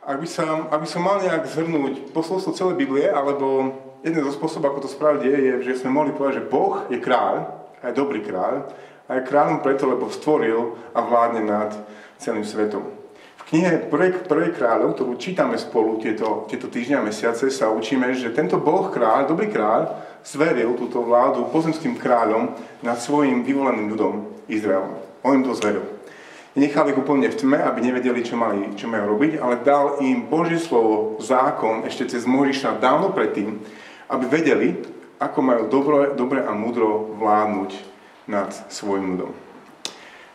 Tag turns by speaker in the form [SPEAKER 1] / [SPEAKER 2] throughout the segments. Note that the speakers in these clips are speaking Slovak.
[SPEAKER 1] Ak by, som, ak som mal nejak zhrnúť posolstvo celej Biblie, alebo jeden zo spôsobov, ako to spraviť je, je, že sme mohli povedať, že Boh je kráľ, aj dobrý kráľ, a je kráľom preto, lebo stvoril a vládne nad celým svetom. V knihe Prvej kráľov, ktorú čítame spolu tieto, tieto týždňa a mesiace, sa učíme, že tento Boh kráľ, dobrý kráľ, zveril túto vládu pozemským kráľom nad svojim vyvoleným ľudom Izraelom. On im to zveril. Nechal ich úplne v tme, aby nevedeli, čo, mali, čo majú robiť, ale dal im Božie slovo, zákon, ešte cez Mojžiša dávno predtým, aby vedeli, ako majú dobre, dobre a múdro vládnuť nad svojim ľudom.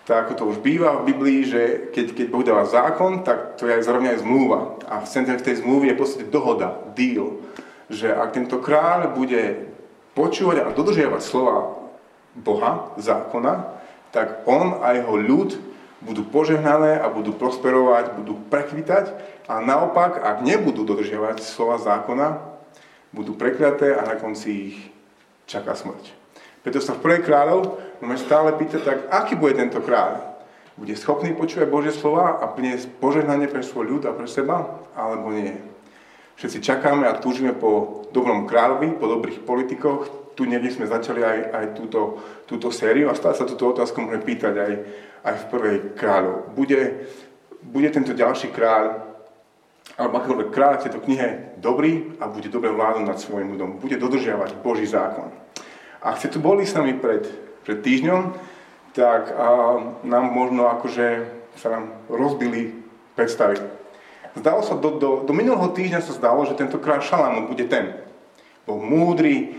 [SPEAKER 1] Tak ako to už býva v Biblii, že keď, keď Boh dáva zákon, tak to je zároveň aj zmluva. A v centre tej zmluvy je v podstate dohoda, deal. Že ak tento kráľ bude počúvať a dodržiavať slova Boha, zákona, tak on a jeho ľud budú požehnané a budú prosperovať, budú prekvitať a naopak, ak nebudú dodržiavať slova zákona, budú prekliaté a na konci ich čaká smrť. Preto sa v prvej kráľov môžeme stále pýtať, tak aký bude tento kráľ? Bude schopný počúvať Božie slova a priniesť požehnanie pre svoj ľud a pre seba, alebo nie? Všetci čakáme a túžime po dobrom kráľovi, po dobrých politikoch. Tu niekde sme začali aj, aj túto, túto sériu a stále sa túto otázku môžeme pýtať aj, aj v prvej kráľov. Bude, bude tento ďalší kráľ, alebo akokoľvek kráľ v tejto knihe dobrý a bude dobre vládnuť nad svojim ľudom. Bude dodržiavať Boží zákon. Ak ste tu boli s nami pred, pred týždňom, tak a, nám možno akože sa nám rozbili predstavy. Zdalo sa, do, do, do minulého týždňa sa zdalo, že tento kráľ Šalamún bude ten. Bol múdry,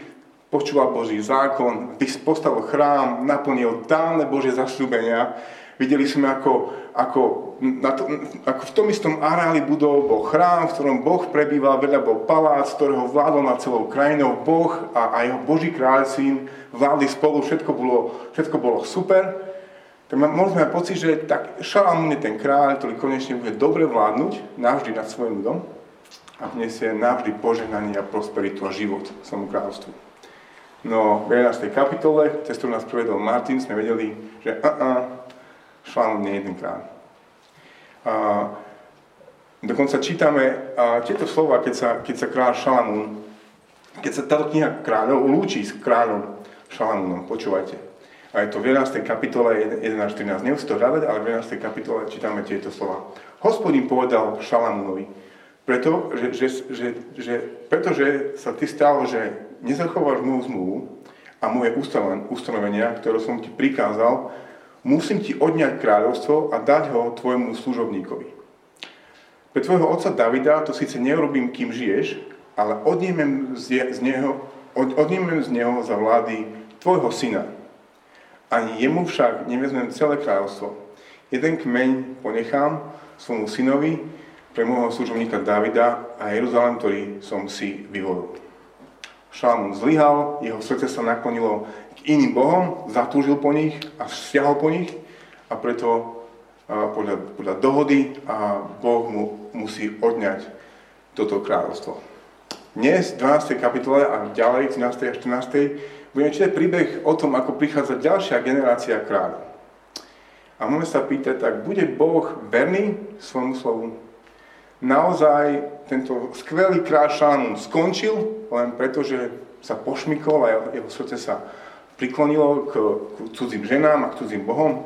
[SPEAKER 1] počúval Boží zákon, postavil chrám, naplnil dávne Božie zasľúbenia. Videli sme, ako, ako, na to, ako v tom istom areáli budov bol chrám, v ktorom Boh prebýval, vedľa bol palác, ktorého vládol nad celou krajinou Boh a, a jeho Boží kráľ syn vládli spolu, všetko bolo, všetko bolo super. Tak môžeme mať pocit, že tak Šalamún je ten kráľ, ktorý konečne bude dobre vládnuť navždy nad svojim ľudom a vniesie navždy požehnanie a prosperitu a život svojmu kráľovstvu. No v 11. kapitole, cez ktorú nás prevedol Martin, sme vedeli, že uh-uh, Šalamún nie je jeden kráľ. A, dokonca čítame a, tieto slova, keď sa, keď sa kráľ Šalamún, keď sa táto kniha kráľov lúči s kráľom Šalamúnom, počúvajte. A je to v 11. kapitole 11.13. Nemusí to hľadať, ale v 11. kapitole čítame tieto slova. Hospodin povedal Šalamúnovi, preto, že, že, že, že, pretože sa ty stalo, že nezachováš moju zmluvu a moje ustanovenia, ktoré som ti prikázal, musím ti odňať kráľovstvo a dať ho tvojmu služobníkovi. Pre tvojho otca Davida to síce neurobím, kým žiješ, ale odnímem z, neho, od, odnímem z neho za vlády tvojho syna. Ani jemu však nevezmem celé kráľovstvo. Jeden kmeň ponechám svojmu synovi pre môjho služobníka Davida a Jeruzalém, ktorý som si vyvolil. Šalamún zlyhal, jeho srdce sa naklonilo k iným bohom, zatúžil po nich a stiahol po nich a preto podľa, podľa dohody a Boh mu musí odňať toto kráľovstvo. Dnes, v 12. kapitole a ďalej, 13. a 14. budeme čítať príbeh o tom, ako prichádza ďalšia generácia kráľov. A môžeme sa pýtať, tak bude Boh verný svojmu slovu? Naozaj tento skvelý kráľ Šalamún skončil len preto, že sa pošmykol a jeho srdce sa priklonilo k, k cudzím ženám a k cudzím bohom.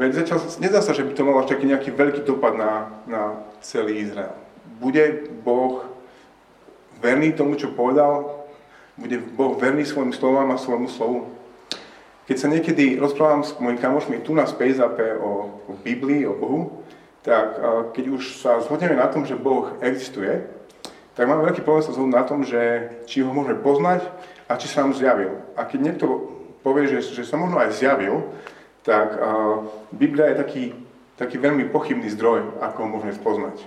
[SPEAKER 1] Veď zatiaľ, nezdá sa, že by to malo až taký nejaký veľký dopad na, na celý Izrael. Bude Boh verný tomu, čo povedal? Bude Boh verný svojim slovám a svojmu slovu? Keď sa niekedy rozprávam s mojimi kamošmi tu na Space o, o Biblii, o Bohu, tak keď už sa zhodneme na tom, že Boh existuje, tak máme veľký problém sa zhodnúť na tom, že či ho môžeme poznať a či sa nám zjavil. A keď niekto povie, že, že sa možno aj zjavil, tak uh, Biblia je taký, taký veľmi pochybný zdroj, ako ho môžeme spoznať.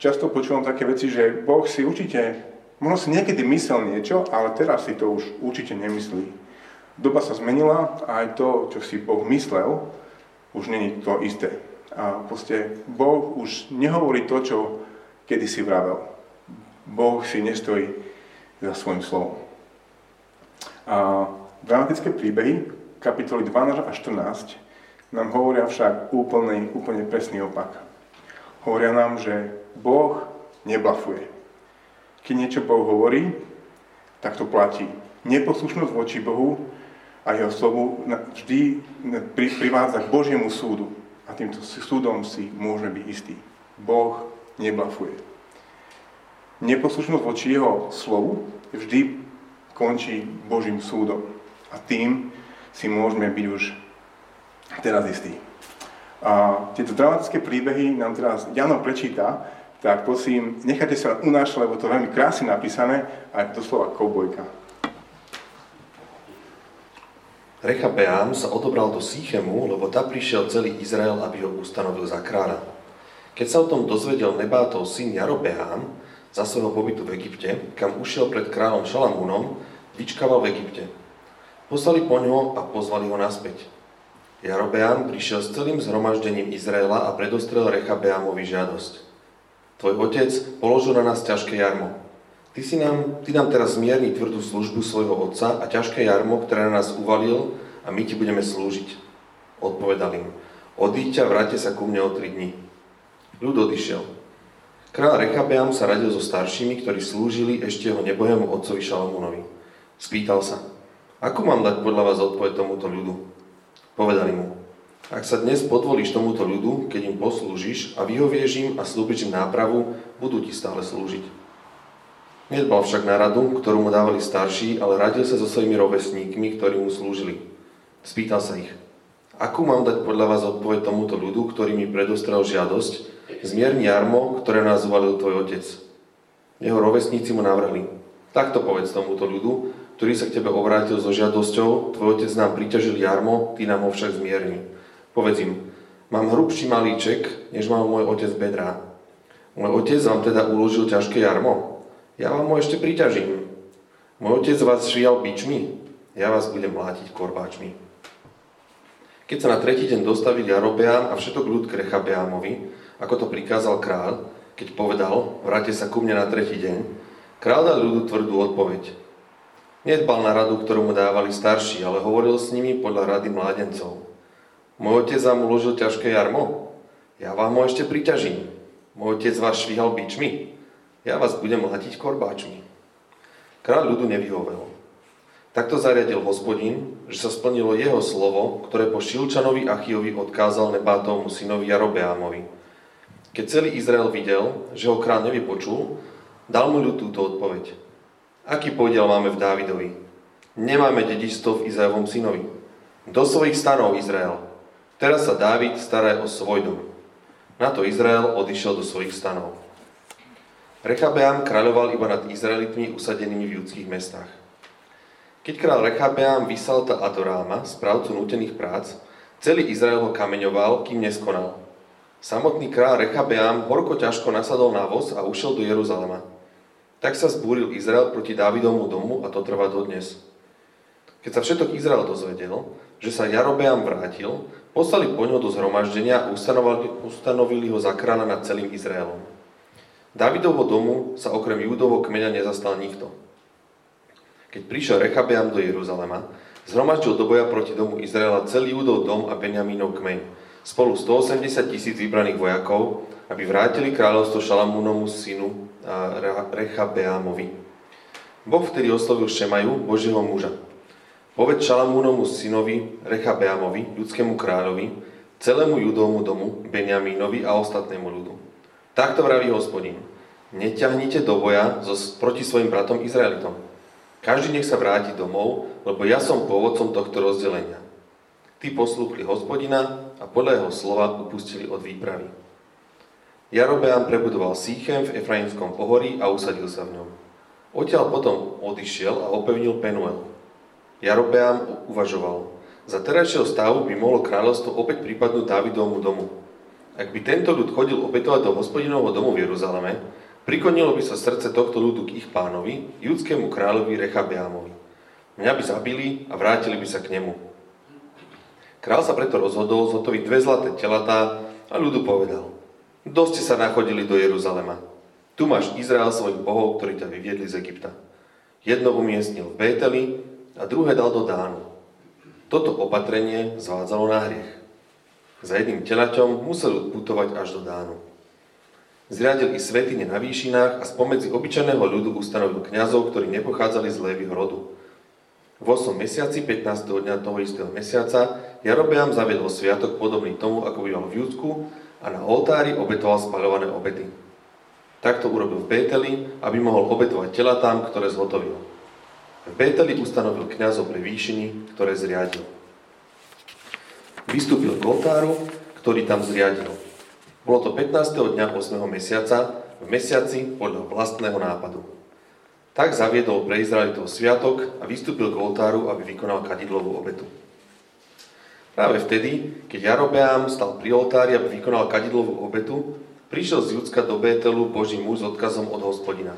[SPEAKER 1] Často počúvam také veci, že Boh si určite, možno si niekedy myslel niečo, ale teraz si to už určite nemyslí. Doba sa zmenila a aj to, čo si Boh myslel, už není to isté. A proste Boh už nehovorí to, čo kedy si vravel. Boh si nestojí za svojim slovom. A dramatické príbehy, kapitoly 12 a 14, nám hovoria však úplný, úplne presný opak. hovoria nám, že Boh neblafuje. Keď niečo Boh hovorí, tak to platí. Neposlušnosť voči Bohu a jeho slovu vždy privádza k Božiemu súdu. A týmto súdom si môžeme byť istí. Boh neblafuje. Neposlušnosť voči jeho slovu vždy končí Božím súdom. A tým si môžeme byť už teraz istí. A tieto dramatické príbehy nám teraz Jano prečíta, tak prosím, nechajte sa unášať, lebo to je veľmi krásne napísané a je to slova koubojka.
[SPEAKER 2] Rechabeám sa odobral do Sýchemu, lebo tam prišiel celý Izrael, aby ho ustanovil za kráľa. Keď sa o tom dozvedel Nebátov syn Jarobeám za svojho pobytu v Egypte, kam ušiel pred kráľom Šalamúnom, vyčkával v Egypte. Poslali po ňo a pozvali ho naspäť. Jarobeám prišiel s celým zhromaždením Izraela a predostrel Rechabeámovi žiadosť. Tvoj otec položil na nás ťažké jarmo. Ty, si nám, ty nám teraz zmierni tvrdú službu svojho otca a ťažké jarmo, ktoré na nás uvalil a my ti budeme slúžiť. Odpovedal im, odíďte a vráte sa ku mne o tri dní. Ľud odišiel. Král Rechabeam sa radil so staršími, ktorí slúžili ešte jeho nebohému otcovi Šalamúnovi. Spýtal sa, ako mám dať podľa vás odpoveď tomuto ľudu? Povedali mu, ak sa dnes podvolíš tomuto ľudu, keď im poslúžiš a vyhovieš im a slúbiš im nápravu, budú ti stále slúžiť. Nedbal však na radu, ktorú mu dávali starší, ale radil sa so svojimi rovesníkmi, ktorí mu slúžili. Spýtal sa ich, akú mám dať podľa vás odpoveď tomuto ľudu, ktorý mi predostrel žiadosť, zmierni jarmo, ktoré nás uvalil tvoj otec. Jeho rovesníci mu navrhli, takto povedz tomuto ľudu, ktorý sa k tebe obrátil so žiadosťou, tvoj otec nám priťažil jarmo, ty nám ho však zmierni. Povedz im, mám hrubší malíček, než mal môj otec bedrá. Môj otec vám teda uložil ťažké jarmo? Ja vám ho ešte priťažím. Môj otec vás švial bičmi? Ja vás budem mlátiť korbáčmi. Keď sa na tretí deň dostavil Jarobeám a všetok ľud k Rechabeámovi, ako to prikázal kráľ, keď povedal, vráte sa ku mne na tretí deň, kráľ dal ľudu tvrdú odpoveď. Nedbal na radu, ktorú mu dávali starší, ale hovoril s nimi podľa rady mládencov. Môj otec vám uložil ťažké jarmo? Ja vám ho ešte priťažím. Môj otec vás švihal bičmi? Ja vás budem mlatiť korbáčmi. Kráľ ľudu nevyhovel. Takto zariadil hospodin, že sa splnilo jeho slovo, ktoré po Šilčanovi Achiovi odkázal Nebátovmu synovi Jarobeámovi. Keď celý Izrael videl, že ho kráľ nevypočul, dal mu ľud túto odpoveď. Aký podiel máme v Dávidovi? Nemáme dedičstvo v Izajovom synovi. Do svojich stanov Izrael. Teraz sa Dávid stará o svoj dom. Na to Izrael odišiel do svojich stanov. Rechabeam kráľoval iba nad Izraelitmi usadenými v judských mestách. Keď král Rechabeam vysalta Adoráma, správcu nutených prác, celý Izrael ho kameňoval, kým neskonal. Samotný král Rechabeam horko ťažko nasadol na voz a ušiel do Jeruzalema. Tak sa zbúril Izrael proti Dávidovmu domu a to trvá dodnes. Keď sa všetok Izrael dozvedel, že sa Jarobeam vrátil, poslali po ňo do zhromaždenia a ustanovili, ho za kráľa nad celým Izraelom. Dávidovho domu sa okrem Júdovho kmeňa nezastal nikto. Keď prišiel Rechabeam do Jeruzalema, zhromaždil do boja proti domu Izraela celý Júdov dom a Benjamínov kmeň, spolu 180 tisíc vybraných vojakov, aby vrátili kráľovstvo Šalamúnomu synu Rechabeámovi. Boh vtedy oslovil Šemaju, Božieho muža. Povedz Šalamúnomu synovi Rechabeámovi, ľudskému kráľovi, celému judovmu domu, Benjamínovi a ostatnému ľudu. Takto vraví hospodin. Neťahnite do boja so, proti svojim bratom Izraelitom. Každý nech sa vráti domov, lebo ja som pôvodcom tohto rozdelenia. Tí poslúchli hospodina a podľa jeho slova upustili od výpravy. Jarobeam prebudoval Sýchem v Efraimskom pohorí a usadil sa v ňom. Odtiaľ potom odišiel a opevnil Penuel. Jarobeam uvažoval, za terajšieho stavu by mohlo kráľovstvo opäť pripadnúť Dávidovmu domu. Ak by tento ľud chodil opätovať do hospodinovho domu v Jeruzaleme, prikonilo by sa srdce tohto ľudu k ich pánovi, judskému kráľovi Rechabeámovi. Mňa by zabili a vrátili by sa k nemu. Král sa preto rozhodol zhotoviť dve zlaté telatá a ľudu povedal, Dosť ste sa nachodili do Jeruzalema. Tu máš Izrael svojich bohov, ktorí ťa vyviedli z Egypta. Jedno umiestnil v Bételi a druhé dal do Dánu. Toto opatrenie zvádzalo na hriech. Za jedným telaťom musel putovať až do Dánu. Zriadil i svetine na výšinách a spomedzi obyčajného ľudu ustanovil kňazov, ktorí nepochádzali z Lévyho rodu. V 8. mesiaci, 15. dňa toho istého mesiaca, Jarobeam zaviedol sviatok podobný tomu, ako býval v Júdsku a na oltári obetoval spaľované obety. Takto urobil v Bételi, aby mohol obetovať tela tam, ktoré zhotovil. V Bételi ustanovil kňazov pre výšiny, ktoré zriadil. Vystúpil k oltáru, ktorý tam zriadil. Bolo to 15. dňa 8. mesiaca, v mesiaci podľa vlastného nápadu. Tak zaviedol pre Izraelitov sviatok a vystúpil k oltáru, aby vykonal kadidlovú obetu. Práve vtedy, keď Jarobeám stal pri oltári, aby vykonal kadidlovú obetu, prišiel z Judska do Bételu Boží muž s odkazom od hospodina.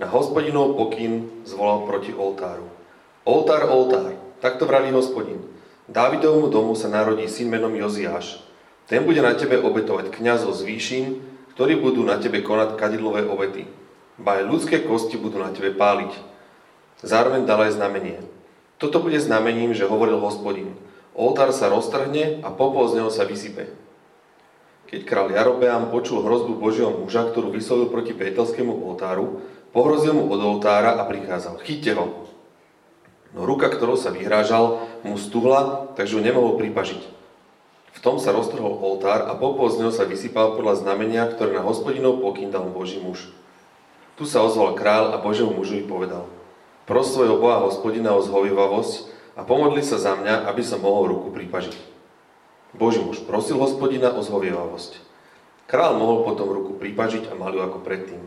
[SPEAKER 2] Na hospodinov pokyn zvolal proti oltáru. Oltár, oltár, takto vraví hospodin. Dávidovmu domu sa narodí syn menom Joziáš. Ten bude na tebe obetovať kňazov z výšin, ktorí budú na tebe konať kadidlové obety. Ba aj ľudské kosti budú na tebe páliť. Zároveň dal aj znamenie. Toto bude znamením, že hovoril hospodin. Oltár sa roztrhne a popol z neho sa vysype. Keď král Jarobeam počul hrozbu Božieho muža, ktorú vyslovil proti Pételskému oltáru, pohrozil mu od oltára a prikázal, chyťte ho. No ruka, ktorou sa vyhrážal, mu stuhla, takže ho nemohol pripažiť. V tom sa roztrhol oltár a popol z neho sa vysypal podľa znamenia, ktoré na hospodinov pokyn dal Boží muž. Tu sa ozval král a Božiemu mužovi povedal, pros svojho Boha hospodina o zhovivavosť a pomodli sa za mňa, aby som mohol ruku pripažiť. Boží muž prosil hospodina o zhovievavosť. Král mohol potom ruku pripažiť a mal ju ako predtým.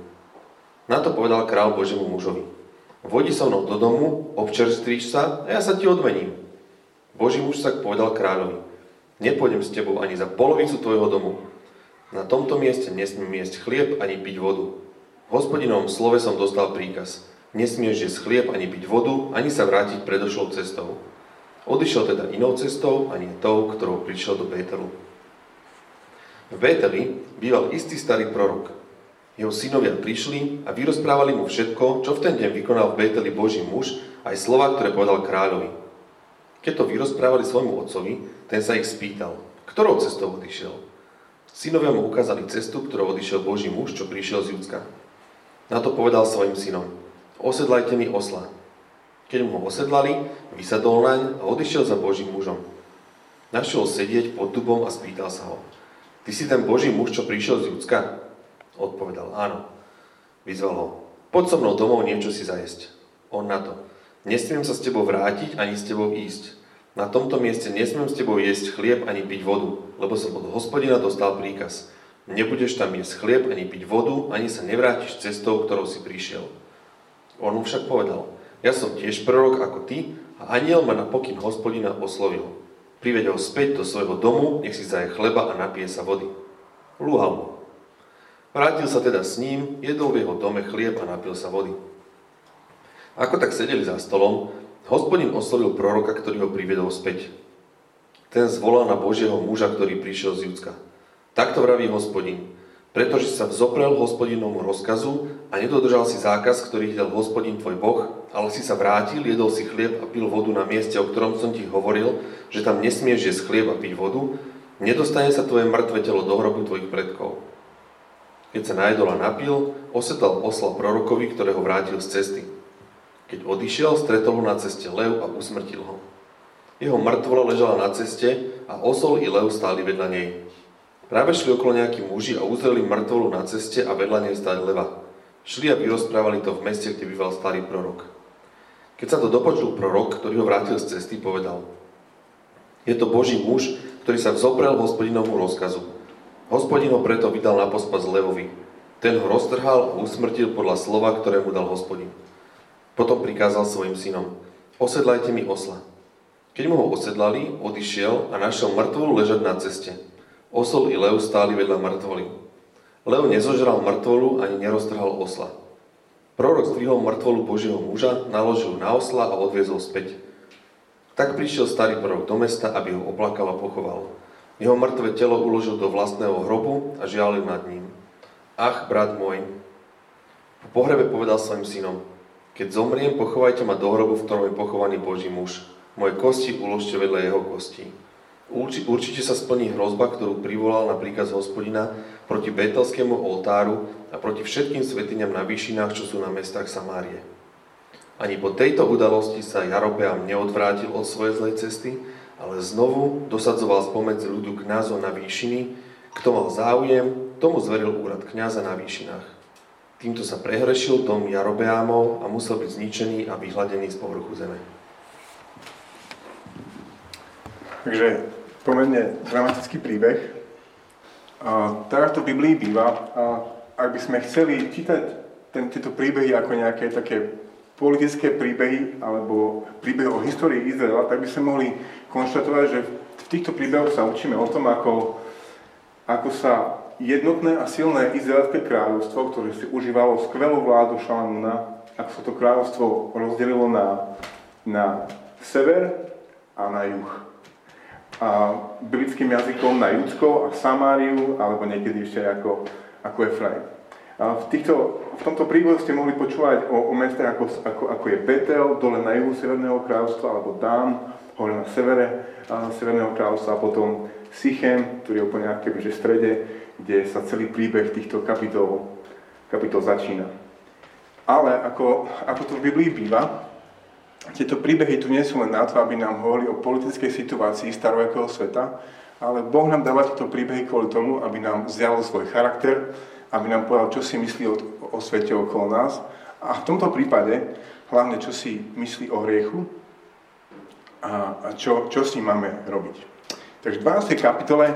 [SPEAKER 2] Na to povedal král Božiemu mužovi. Vodi so mnou do domu, občerstvíš sa a ja sa ti odmením. Boží muž sa povedal kráľovi. Nepôjdem s tebou ani za polovicu tvojho domu. Na tomto mieste nesmiem jesť chlieb ani piť vodu. Hospodinovom slove som dostal príkaz. Nesmieš jesť chlieb ani piť vodu, ani sa vrátiť predošlou cestou. Odišiel teda inou cestou, ani tou, ktorou prišiel do Bételu. V Bételi býval istý starý prorok. Jeho synovia prišli a vyrozprávali mu všetko, čo v ten deň vykonal v Bételi Boží muž, aj slova, ktoré povedal kráľovi. Keď to vyrozprávali svojmu otcovi, ten sa ich spýtal, ktorou cestou odišiel. Synovia mu ukázali cestu, ktorou odišiel Boží muž, čo prišiel z Judska. Na to povedal svojim synom, osedlajte mi osla. Keď mu ho osedlali, vysadol naň a odišiel za Božím mužom. Našiel sedieť pod dubom a spýtal sa ho, ty si ten Boží muž, čo prišiel z Judska? Odpovedal, áno. Vyzval ho, poď so mnou domov niečo si zajesť. On na to, Nesmiem sa s tebou vrátiť ani s tebou ísť. Na tomto mieste nesmiem s tebou jesť chlieb ani piť vodu, lebo som od hospodina dostal príkaz. Nebudeš tam jesť chlieb ani piť vodu, ani sa nevrátiš cestou, ktorou si prišiel. On mu však povedal, ja som tiež prorok ako ty a aniel ma na pokyn hospodina oslovil. Priveď ho späť do svojho domu, nech si zaje chleba a napije sa vody. Lúhal mu. Vrátil sa teda s ním, jedol v jeho dome chlieb a napil sa vody. Ako tak sedeli za stolom, hospodin oslovil proroka, ktorý ho priviedol späť. Ten zvolal na Božieho muža, ktorý prišiel z Judska. Takto vraví hospodin, pretože sa vzoprel hospodinovmu rozkazu a nedodržal si zákaz, ktorý dal hospodin tvoj Boh, ale si sa vrátil, jedol si chlieb a pil vodu na mieste, o ktorom som ti hovoril, že tam nesmieš jesť chlieb a piť vodu, nedostane sa tvoje mŕtve telo do hrobu tvojich predkov. Keď sa najedol a napil, osedal osla prorokovi, ktorého vrátil z cesty. Keď odišiel, stretol ho na ceste lev a usmrtil ho. Jeho mŕtvola ležala na ceste a osol i lev stáli vedľa nej. Práve šli okolo nejakí muži a uzreli mŕtvolu na ceste a vedľa nej stáť leva. Šli a vyrozprávali to v meste, kde býval starý prorok. Keď sa to dopočul prorok, ktorý ho vrátil z cesty, povedal Je to Boží muž, ktorý sa vzoprel hospodinovmu rozkazu. Hospodin ho preto vydal na pospas levovi. Ten ho roztrhal a usmrtil podľa slova, ktoré mu dal hospodin. Potom prikázal svojim synom, osedlajte mi osla. Keď mu ho osedlali, odišiel a našiel mŕtvolu ležať na ceste. Osol i lev stáli vedľa mŕtvoly. Lev nezožral mŕtvolu ani neroztrhal osla. Prorok zdvihol mŕtvolu Božieho muža, naložil na osla a odviezol späť. Tak prišiel starý prorok do mesta, aby ho oplakal a pochoval. Jeho mŕtve telo uložil do vlastného hrobu a žialil nad ním. Ach, brat môj, po pohrebe povedal svojim synom, keď zomriem, pochovajte ma do hrobu, v ktorom je pochovaný Boží muž. Moje kosti uložte vedľa jeho kostí. Určite sa splní hrozba, ktorú privolal na príkaz hospodina proti Betelskému oltáru a proti všetkým svetiňam na výšinách, čo sú na mestách Samárie. Ani po tejto udalosti sa Jarobeam neodvrátil od svojej zlej cesty, ale znovu dosadzoval spomedzi ľudu kňazov na výšiny, kto mal záujem, tomu zveril úrad kňaza na výšinách. Týmto sa prehrešil dom Jarobeámov a musel byť zničený a vyhladený z povrchu zeme.
[SPEAKER 1] Takže pomerne dramatický príbeh. A, tak to v Biblii býva. A ak by sme chceli čítať ten, tieto príbehy ako nejaké také politické príbehy alebo príbehy o histórii Izraela, tak by sme mohli konštatovať, že v týchto príbehoch sa učíme o tom, ako, ako sa jednotné a silné izraelské kráľovstvo, ktoré si užívalo skvelú vládu Šalamúna, ako sa to kráľovstvo rozdelilo na, na sever a na juh. A biblickým jazykom na Judsko a Samáriu, alebo niekedy ešte ako, ako Efraim. V, týchto, v tomto príbehu ste mohli počúvať o, o mestách ako, ako, ako je Betel, dole na juhu Severného kráľovstva, alebo Dán, hore na severe Severného kráľovstva, a potom Sichem, ktorý je úplne akéby, že v strede, kde sa celý príbeh týchto kapitol, kapitol začína. Ale ako, ako to v Biblii býva, tieto príbehy tu nie sú len na to, aby nám hovorili o politickej situácii starovekého sveta, ale Boh nám dáva tieto príbehy kvôli tomu, aby nám zjavil svoj charakter, aby nám povedal, čo si myslí o, o svete okolo nás. A v tomto prípade hlavne, čo si myslí o hriechu a, a čo, čo s ním máme robiť. Takže v 12. kapitole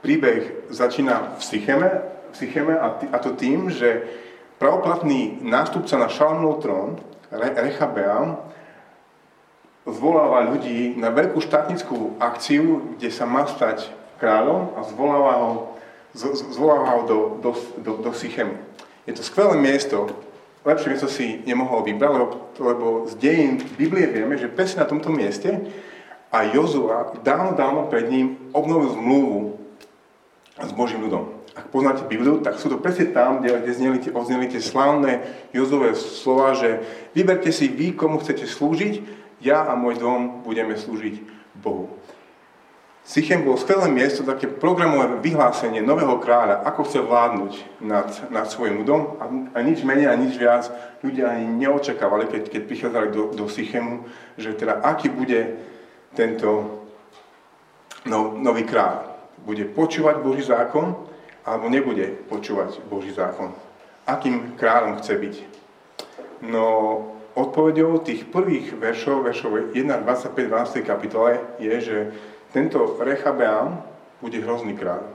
[SPEAKER 1] príbeh začína v Sycheme, v Sycheme a, t- a to tým, že pravoplatný nástupca na Šalmúnov trón, Re- Rechabeam, zvoláva ľudí na veľkú štátnickú akciu, kde sa má stať kráľom a zvoláva ho zvolával do, do, do, do Sychemu. Je to skvelé miesto, lepšie miesto si nemohol vybrať, lebo, lebo z dejín Biblie vieme, že presne na tomto mieste a Jozua dávno, dávno pred ním obnovil zmluvu s Božím ľudom. Ak poznáte Bibliu, tak sú to presne tam, kde, kde zneli, odzneli tie slavné Jozové slova, že vyberte si vy, komu chcete slúžiť, ja a môj dom budeme slúžiť Bohu. Sichem bolo skvelé miesto, také programové vyhlásenie nového kráľa, ako chce vládnuť nad, nad svojim ľudom a, a nič menej a nič viac ľudia ani neočakávali, keď, keď prichádzali do, do Sychemu, že teda aký bude tento no, nový kráľ. Bude počúvať Boží zákon alebo nebude počúvať Boží zákon. Akým kráľom chce byť. No odpovedou tých prvých veršov, veršov 1, 25, 12 kapitole je, že tento Rechabeam bude hrozný kráľ.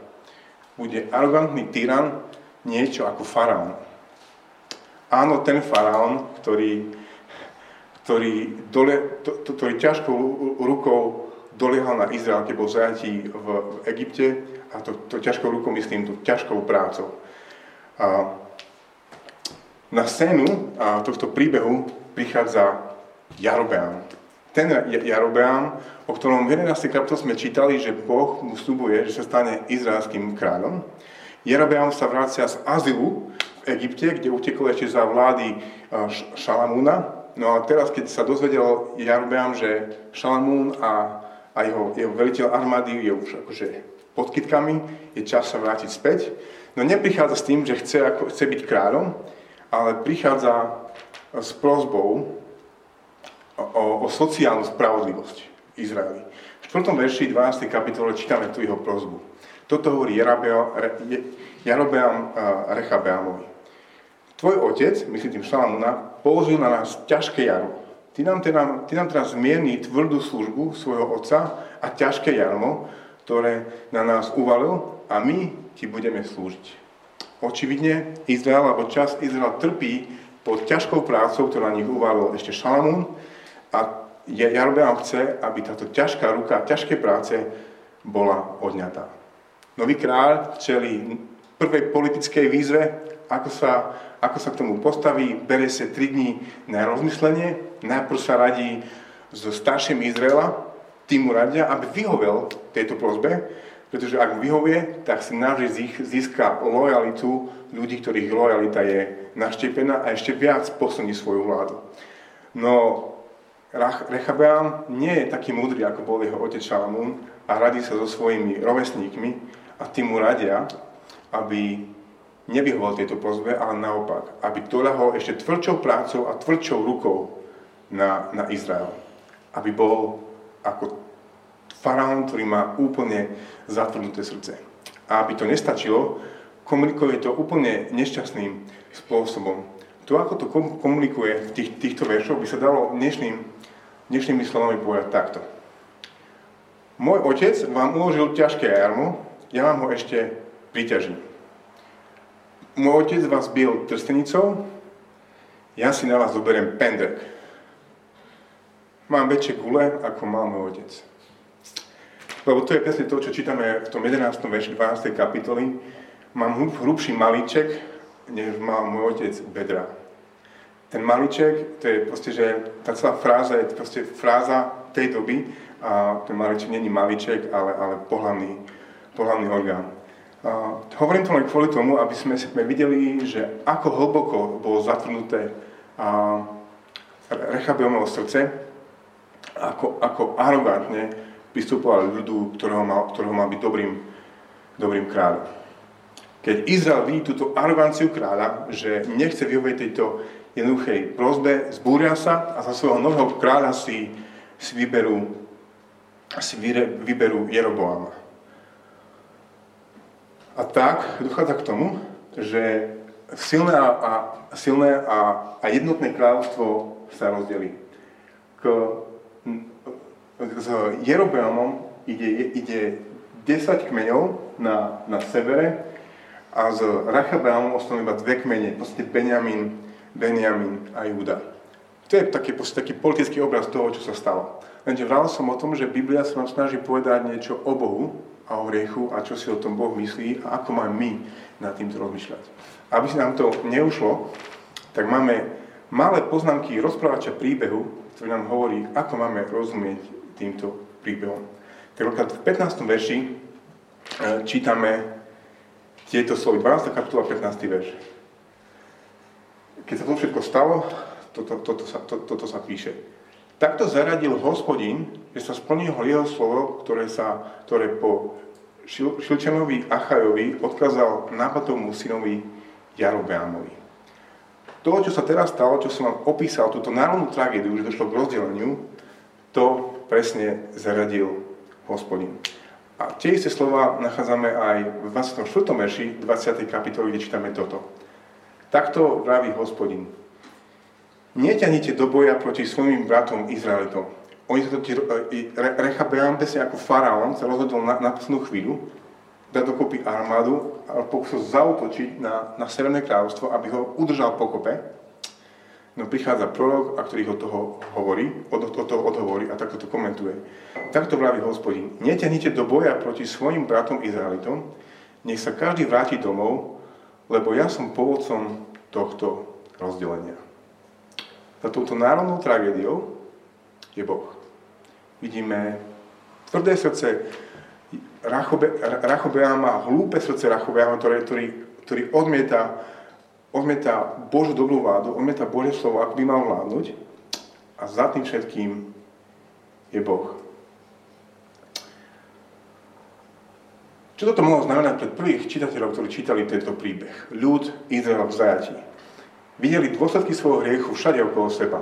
[SPEAKER 1] Bude arogantný tyran, niečo ako faraón. Áno, ten faraón, ktorý, ktorý, dole, to, to, ktorý ťažkou rukou doliehal na Izrael, keď bol zajatí v, v Egypte, a to, to ťažkou rukou myslím, to ťažkou prácou. A na scénu a tohto príbehu prichádza Jarobeam. Ten Jarobeam o ktorom v 11. kapitole sme čítali, že Boh mu slubuje, že sa stane izraelským kráľom. Jerobeam sa vracia z azylu v Egypte, kde utekol ešte za vlády Šalamúna. No a teraz, keď sa dozvedel Jerobeam, že Šalamún a, a jeho, jeho veliteľ armády je už akože pod kytkami, je čas sa vrátiť späť. No neprichádza s tým, že chce, ako, chce byť kráľom, ale prichádza s prozbou o, o, sociálnu spravodlivosť. Izraeli. V 4. verši 12. kapitole čítame tu jeho prozbu. Toto hovorí Jarobeam Rechabeamovi. Tvoj otec, myslím tým Šalamúna, položil na nás ťažké jaro. Ty nám, teda, ty nám teraz zmierni tvrdú službu svojho otca a ťažké jarmo, ktoré na nás uvalil a my ti budeme slúžiť. Očividne Izrael, alebo čas Izrael trpí pod ťažkou prácou, ktorú na nich uvalil ešte Šalamún a Jarobeam chce, aby táto ťažká ruka, ťažké práce bola odňatá. Nový kráľ čeli prvej politickej výzve, ako sa, ako sa k tomu postaví, bere sa 3 dní na rozmyslenie, najprv sa radí so starším Izraela, tým mu radia, aby vyhovel tejto prozbe, pretože ak vyhovie, tak si navždy získa lojalitu ľudí, ktorých lojalita je naštepená a ešte viac posuní svoju vládu. No Rechabeam nie je taký múdry, ako bol jeho otec Šalamún a radí sa so svojimi rovesníkmi a tým mu radia, aby nevyhoval tejto prozbe, ale naopak, aby doľahol ešte tvrdšou prácou a tvrdšou rukou na, na Izrael. Aby bol ako faraón, ktorý má úplne zatvrdnuté srdce. A aby to nestačilo, komunikuje to úplne nešťastným spôsobom. To, ako to komunikuje v tých, týchto veršoch, by sa dalo dnešným, dnešnými slovami povedať takto. Môj otec vám uložil ťažké jarmo, ja vám ho ešte priťažím. Môj otec vás bil trstenicou, ja si na vás zoberiem pendrek. Mám väčšie gule, ako mal môj otec. Lebo to je presne to, čo čítame v tom 11. verši 12. kapitoly. Mám hrubší malíček, než mal môj otec bedra. Ten malíček, to je proste, že tá celá fráza je proste fráza tej doby a ten malíček není malíček, ale, ale pohľavný, pohľavný orgán. A hovorím to len kvôli tomu, aby sme, sme videli, že ako hlboko bolo zatrnuté a Rechabeomovo srdce, ako, ako arogantne pristupoval ľudu, ktorého mal, ktorého mal byť dobrým, dobrým kráľom. Keď Izrael vidí túto aroganciu kráľa, že nechce vyhovieť tejto jednoduchej prozbe, zbúria sa a za svojho nového kráľa si, si vyberú, si vyberú Jeroboama. A tak dochádza k tomu, že silné a, a, silné a, a jednotné kráľovstvo sa rozdelí. K, s Jeroboamom ide, ide 10 kmeňov na, na severe, a z Rachabeamom ostali iba dve kmene, proste Benjamin, Benjamin a Júda. To je taký, taký politický obraz toho, čo sa stalo. Lenže vral som o tom, že Biblia sa nám snaží povedať niečo o Bohu a o hriechu a čo si o tom Boh myslí a ako máme my nad týmto rozmýšľať. Aby si nám to neušlo, tak máme malé poznámky rozprávača príbehu, ktorý nám hovorí, ako máme rozumieť týmto príbehom. Tak v 15. verši e, čítame tieto slovy, 12. kapitola, 15. verš. Keď sa to všetko stalo, toto, toto, sa, to, toto sa píše. Takto zaradil hospodin, že sa splnilo jeho slovo, ktoré, sa, ktoré po Šil, Šilčanovi Achajovi odkázal Nabatovmu synovi Jarobeamovi. To, čo sa teraz stalo, čo som vám opísal, túto národnú tragédiu, že došlo k rozdeleniu, to presne zaradil hospodin. A tie isté slova nachádzame aj v 24. verši 20. kapitoly, kde čítame toto. Takto vraví hospodin. Neťahnite do boja proti svojim bratom Izraelitom. Oni sa totiž, e, Rechabeam, presne ako faraón, sa rozhodol na, na poslednú chvíľu, dať dokopy armádu a pokusil zautočiť na, na Severné kráľovstvo, aby ho udržal pokope No prichádza prorok, a ktorý ho toho hovorí, od, od toho odhovorí a takto to komentuje. Takto vraví hospodin. Neťahnite do boja proti svojim bratom Izraelitom, nech sa každý vráti domov, lebo ja som povodcom tohto rozdelenia. Za touto národnou tragédiou je Boh. Vidíme tvrdé srdce Rachobe, Rachobeama, hlúpe srdce Rachobeama, ktorý, ktorý, ktorý odmieta odmieta Božú dobrú vládu, odmieta Božie slovo, ako by mal vládnuť a za tým všetkým je Boh. Čo toto mohlo znamenať pre prvých čitateľov, ktorí čítali tento príbeh? Ľud Izrael v zajatí. Videli dôsledky svojho hriechu všade okolo seba.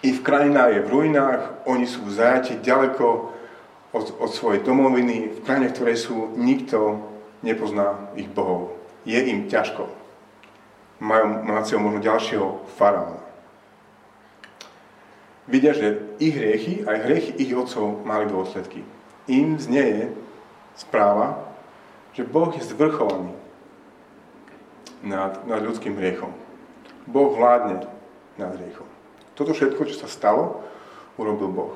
[SPEAKER 1] I v krajinách je v ruinách, oni sú v zajati ďaleko od, od svojej domoviny, v krajine, ktoré sú, nikto nepozná ich bohov. Je im ťažko majú Mácio možno ďalšieho faraóna. Vidia, že ich hriechy, aj hriechy ich otcov mali dôsledky. Im znieje správa, že Boh je zvrchovaný nad, nad ľudským hriechom. Boh vládne nad hriechom. Toto všetko, čo sa stalo, urobil Boh.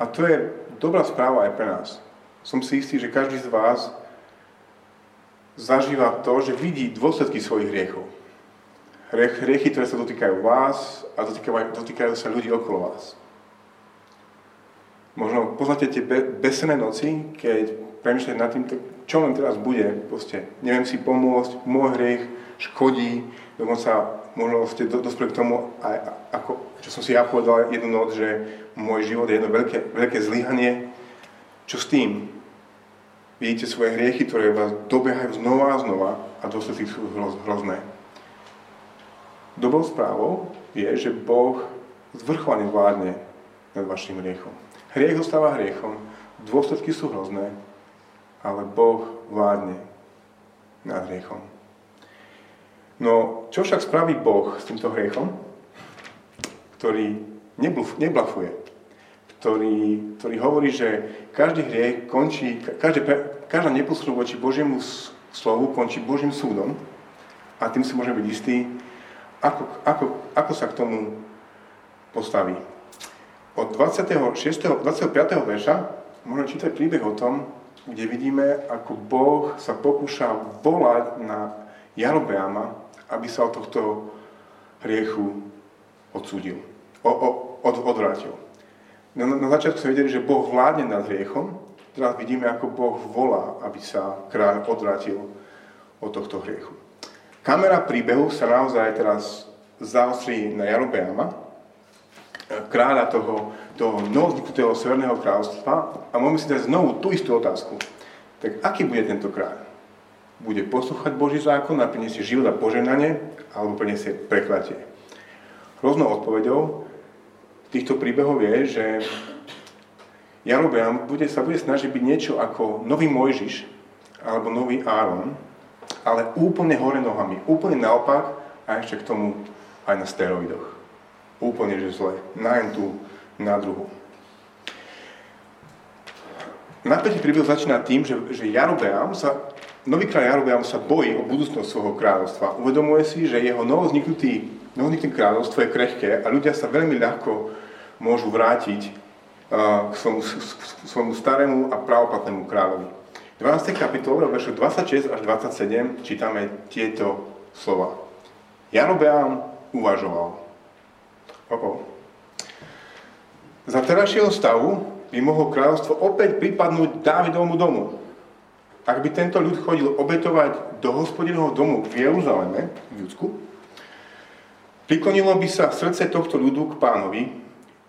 [SPEAKER 1] A to je dobrá správa aj pre nás. Som si istý, že každý z vás zažíva to, že vidí dôsledky svojich hriechov. Hriechy, ktoré sa dotýkajú vás a dotýkajú, dotýkajú sa ľudí okolo vás. Možno poznáte tie besené noci, keď premyšľate nad tým, čo len teraz bude, proste neviem si pomôcť, môj hriech škodí, dokonca možno ste dospeli k tomu, aj, ako, čo som si ja povedal jednu noc, že môj život je jedno veľké, veľké zlyhanie. Čo s tým? Vidíte svoje hriechy, ktoré vás dobiehajú znova a znova a dôsledky sú hrozné. Dobrou správou je, že Boh zvrchovane vládne nad vašim hriechom. Hriech zostáva hriechom, dôsledky sú hrozné, ale Boh vládne nad hriechom. No, čo však spraví Boh s týmto hriechom, ktorý neblafuje, ktorý, ktorý hovorí, že každý hriech končí, každé, každá neposluch voči Božiemu slovu končí Božím súdom a tým si môžeme byť istí, ako, ako, ako sa k tomu postaví. Od 26. 25. verša môžeme čítať príbeh o tom, kde vidíme, ako Boh sa pokúša volať na Jarobeama, aby sa od tohto hriechu odsúdil, o, o, od, odvrátil. Na, na začiatku sme videli, že Boh vládne nad hriechom, teraz vidíme, ako Boh volá, aby sa kráľ odvrátil od tohto hriechu. Kamera príbehu sa naozaj teraz zaostrí na Jarobeama, kráľa toho, toho novozniknutého Severného kráľovstva a môžeme si dať znovu tú istú otázku. Tak aký bude tento kráľ? Bude poslúchať Boží zákon a priniesie život a poženanie, alebo priniesie preklatie? Hroznou odpovedou týchto príbehov je, že Jarobeam bude, sa bude snažiť byť niečo ako nový Mojžiš alebo nový Áron, ale úplne hore nohami, úplne naopak a ešte k tomu aj na steroidoch úplne že zle. Na tú, na druhú. Napätý príbeh začína tým, že, že Jarobeam sa, nový kráľ Jarobeam sa bojí o budúcnosť svojho kráľovstva. Uvedomuje si, že jeho novozniknutý, novozniknuté kráľovstvo je krehké a ľudia sa veľmi ľahko môžu vrátiť uh, k svojmu, svojmu starému a pravoplatnému kráľovi. V 12. kapitole, veršu 26 až 27, čítame tieto slova. Jarobeam uvažoval. Oh, Za terajšieho stavu by mohlo kráľovstvo opäť pripadnúť Dávidovmu domu. Ak by tento ľud chodil obetovať do hospodinovho domu v Jeruzaleme, v Judsku, priklonilo by sa srdce tohto ľudu k pánovi,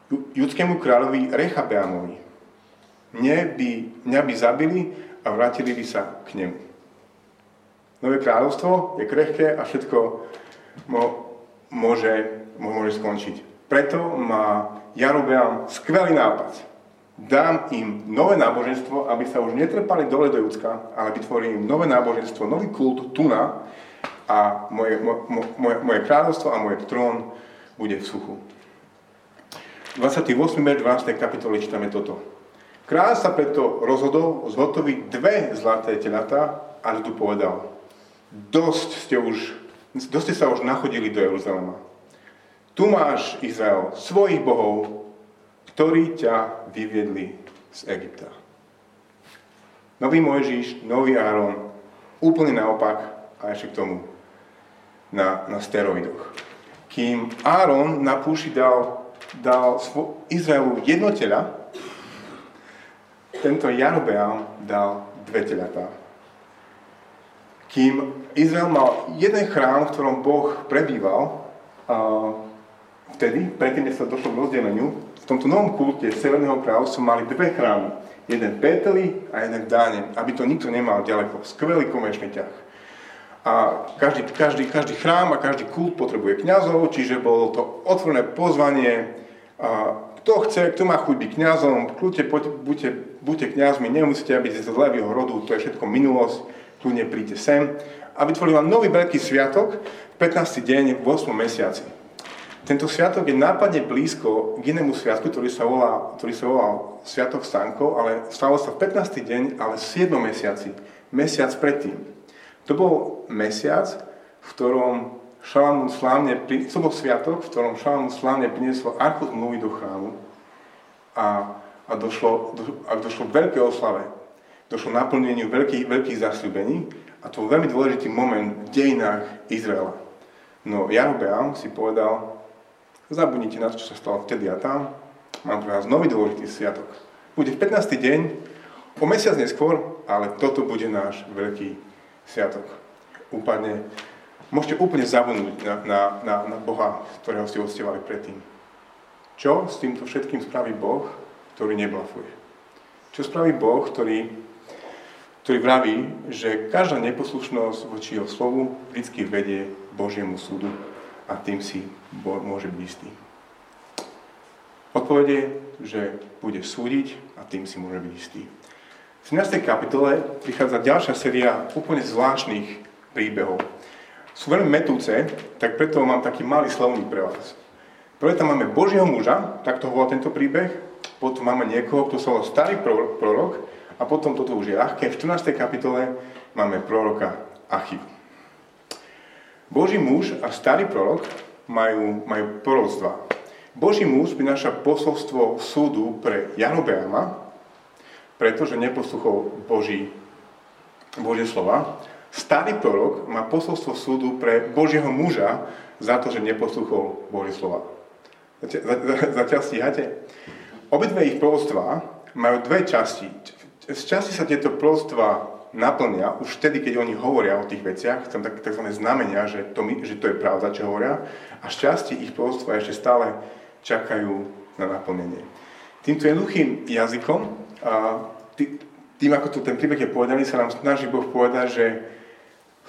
[SPEAKER 1] judskému kráľovi Rechabeamovi. Mne by, mňa by zabili a vrátili by sa k nemu. Nové kráľovstvo je krehké a všetko môže, môže skončiť. Preto má Jarobeam skvelý nápad. Dám im nové náboženstvo, aby sa už netrpali dole do Judska, ale vytvorím im nové náboženstvo, nový kult Tuna a moje, mo, moje, moje kráľovstvo a môj trón bude v suchu. 28. verš 12. kapitoly čítame toto. Kráľ sa preto rozhodol zhotoviť dve zlaté telatá a tu povedal, dosť ste už, dosť ste sa už nachodili do Jeruzalema tu máš, Izrael, svojich bohov, ktorí ťa vyviedli z Egypta. Nový Mojžiš, nový Áron, úplne naopak a ešte k tomu na, na steroidoch. Kým Áron na púši dal, dal svo, Izraelu jedno tela, tento Jarobeam dal dve telatá. Kým Izrael mal jeden chrám, v ktorom Boh prebýval, vtedy, predtým, než sa došlo k rozdeleniu, v tomto novom kulte Severného kráľovstva mali dve chrámy. Jeden v Bételi a jeden v Dáne, aby to nikto nemal ďaleko. Skvelý komerčný ťah. A každý, každý, každý chrám a každý kult potrebuje kňazov, čiže bolo to otvorené pozvanie. A kto chce, kto má chuť byť kňazom, kľudne buďte, buďte kňazmi, nemusíte byť z levého rodu, to je všetko minulosť, kľudne príďte sem. A vytvorili vám nový veľký sviatok, 15. deň v 8. mesiaci. Tento sviatok je nápadne blízko k inému sviatku, ktorý sa volá, ktorý sa volá Sviatok Stankov, ale stalo sa v 15. deň, ale v 7. mesiaci, mesiac predtým. To bol mesiac, v ktorom Šalamún slávne, to bol sviatok, v ktorom Šalamún slávne priniesol archu zmluvy do chrámu a, a, došlo, do, a došlo k veľkej oslave. Došlo naplneniu veľkých, veľkých zasľúbení a to bol veľmi dôležitý moment v dejinách Izraela. No Jarobeam si povedal, Zabudnite na to, čo sa stalo vtedy a tam. Mám pre vás nový dôležitý sviatok. Bude v 15. deň, o mesiac neskôr, ale toto bude náš veľký sviatok. Úplne, môžete úplne zabudnúť na, na, na, na Boha, ktorého ste ostievali predtým. Čo s týmto všetkým spraví Boh, ktorý neblafuje? Čo spraví Boh, ktorý ktorý vraví, že každá neposlušnosť voči jeho slovu vždy vedie Božiemu súdu a tým si môže byť istý. Odpovede že bude súdiť a tým si môže byť istý. V 17. kapitole prichádza ďalšia séria úplne zvláštnych príbehov. Sú veľmi metúce, tak preto mám taký malý slovník pre vás. Prvé tam máme Božieho muža, tak to volá tento príbeh, potom máme niekoho, kto sa volá starý prorok a potom toto už je ľahké. V 14. kapitole máme proroka Achiv. Boží muž a starý prorok majú, majú proroctva. Boží muž prináša posolstvo súdu pre Janobeama, pretože neposluchol Boží, Božie slova. Starý prorok má posolstvo súdu pre Božieho muža za to, že neposluchol Božie slova. Zatiaľ stíhate? Obidve ich proroctvá majú dve časti. Z časti sa tieto proroctvá naplnia už vtedy, keď oni hovoria o tých veciach, tam tak, tzv. znamenia, že to, že to je pravda, čo hovoria, a z časti ich proroctva ešte stále čakajú na naplnenie. Týmto jednoduchým jazykom, a tým ako tu ten príbeh je povedaný, sa nám snaží Boh povedať, že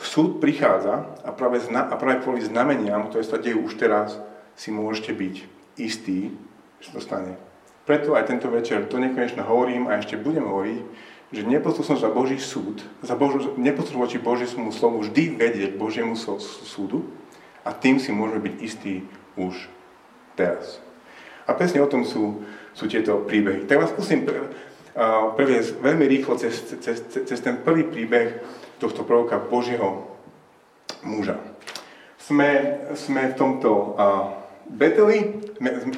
[SPEAKER 1] súd prichádza a práve, zna, a práve kvôli znameniam, ktoré sa dejú už teraz, si môžete byť istí, že to stane. Preto aj tento večer to nekonečne hovorím a ešte budem hovoriť, že neposlušnosť za Boží súd, za Božu, neposlušnosť Božiemu slovu vždy vedie k Božiemu súdu a tým si môžeme byť istí už teraz. A presne o tom sú, sú tieto príbehy. Tak vás skúsim previesť veľmi rýchlo cez, cez, cez ten prvý príbeh tohto proroka Božieho muža. Sme, sme v tomto uh, Beteli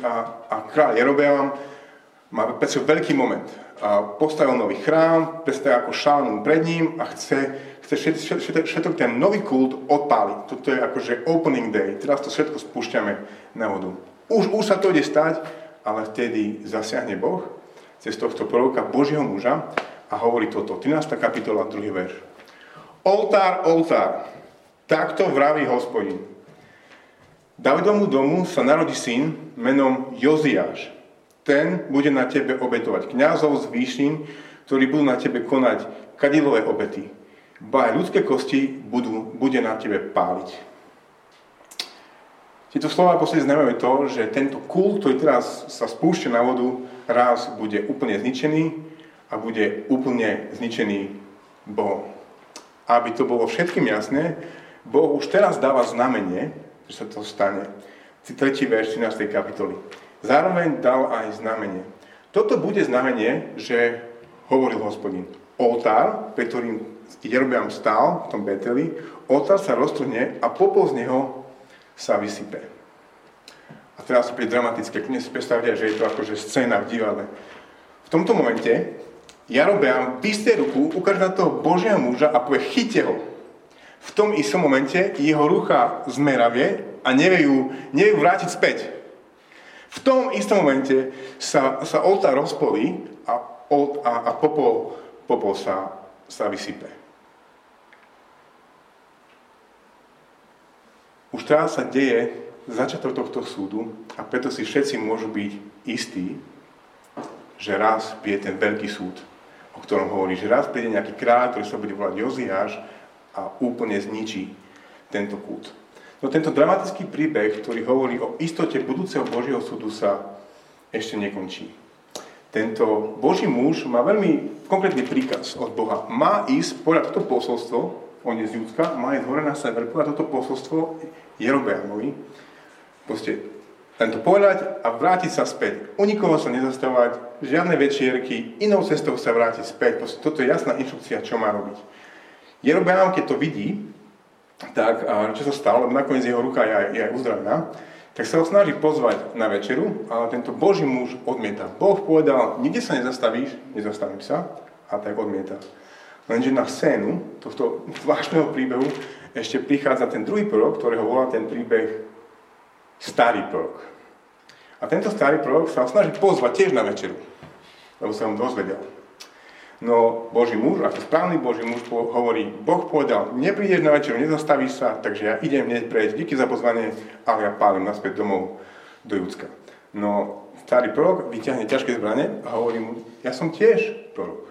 [SPEAKER 1] a, a kráľ Jerobeam má predsa veľký moment. Postavil nový chrám, predstavil ako šálnu pred ním a chce, chce všetko ten nový kult odpáliť. Toto je akože opening day. Teraz to všetko spúšťame na vodu. Už, už sa to ide stať, ale vtedy zasiahne Boh cez tohto proroka Božieho muža a hovorí toto. 13. kapitola, 2. verš. Oltár, oltár, takto vraví hospodin. Davidomu domu sa narodí syn menom Joziáš. Ten bude na tebe obetovať kňazov z výšin, ktorí budú na tebe konať kadilové obety. Ba aj ľudské kosti budú, bude na tebe páliť. Tieto slova posledy znamenajú to, že tento kult, ktorý teraz sa spúšťa na vodu, raz bude úplne zničený a bude úplne zničený Bohom. Aby to bolo všetkým jasné, Boh už teraz dáva znamenie, že sa to stane. 3. verš 13. kapitoly. Zároveň dal aj znamenie. Toto bude znamenie, že hovoril hospodin. Oltár, pre ktorým Jerobeam stál v tom Beteli, oltár sa roztrhne a popol z neho sa vysype. A teraz opäť dramatické, kľudne si predstavte, že je to akože scéna v divadle. V tomto momente Jarobeam vystie ruku, ukáže na toho Božia muža a povie, chyte ho. V tom istom momente jeho rucha zmeravie a nevie ju, nevie ju vrátiť späť. V tom istom momente sa, sa oltár rozpolí a, a, a popol, popol sa, sa vysype. Už teraz sa deje začiatok tohto súdu a preto si všetci môžu byť istí, že raz príde ten veľký súd, o ktorom hovorí, že raz príde nejaký kráľ, ktorý sa bude volať Joziáš a úplne zničí tento kút. No tento dramatický príbeh, ktorý hovorí o istote budúceho Božieho súdu, sa ešte nekončí. Tento Boží muž má veľmi konkrétny príkaz od Boha. Má ísť podľa toto posolstvo, on je z Judska, má ísť hore na sever, podľa toto posolstvo Jerobeamovi, proste tento pohľad a vrátiť sa späť. U nikoho sa nezastavovať, žiadne večierky, inou cestou sa vrátiť späť. Proste toto je jasná inštrukcia, čo má robiť. Jerobeam, keď to vidí, tak čo sa stalo, nakoniec jeho ruka je aj, je uzdravená, tak sa ho snaží pozvať na večeru, ale tento Boží muž odmieta. Boh povedal, nikde sa nezastavíš, nezastavím sa, a tak odmieta. Lenže na scénu tohto zvláštneho príbehu ešte prichádza ten druhý prorok, ktorého volá ten príbeh starý prorok. A tento starý prorok sa snaží pozvať tiež na večeru, lebo sa on dozvedel. No Boží muž, ako správny Boží muž hovorí, Boh povedal, neprídeš na večeru, nezastavíš sa, takže ja idem hneď prejsť, díky za pozvanie, ale ja pálim naspäť domov do Judska. No starý prorok vyťahne ťažké zbranie a hovorí mu, ja som tiež prorok.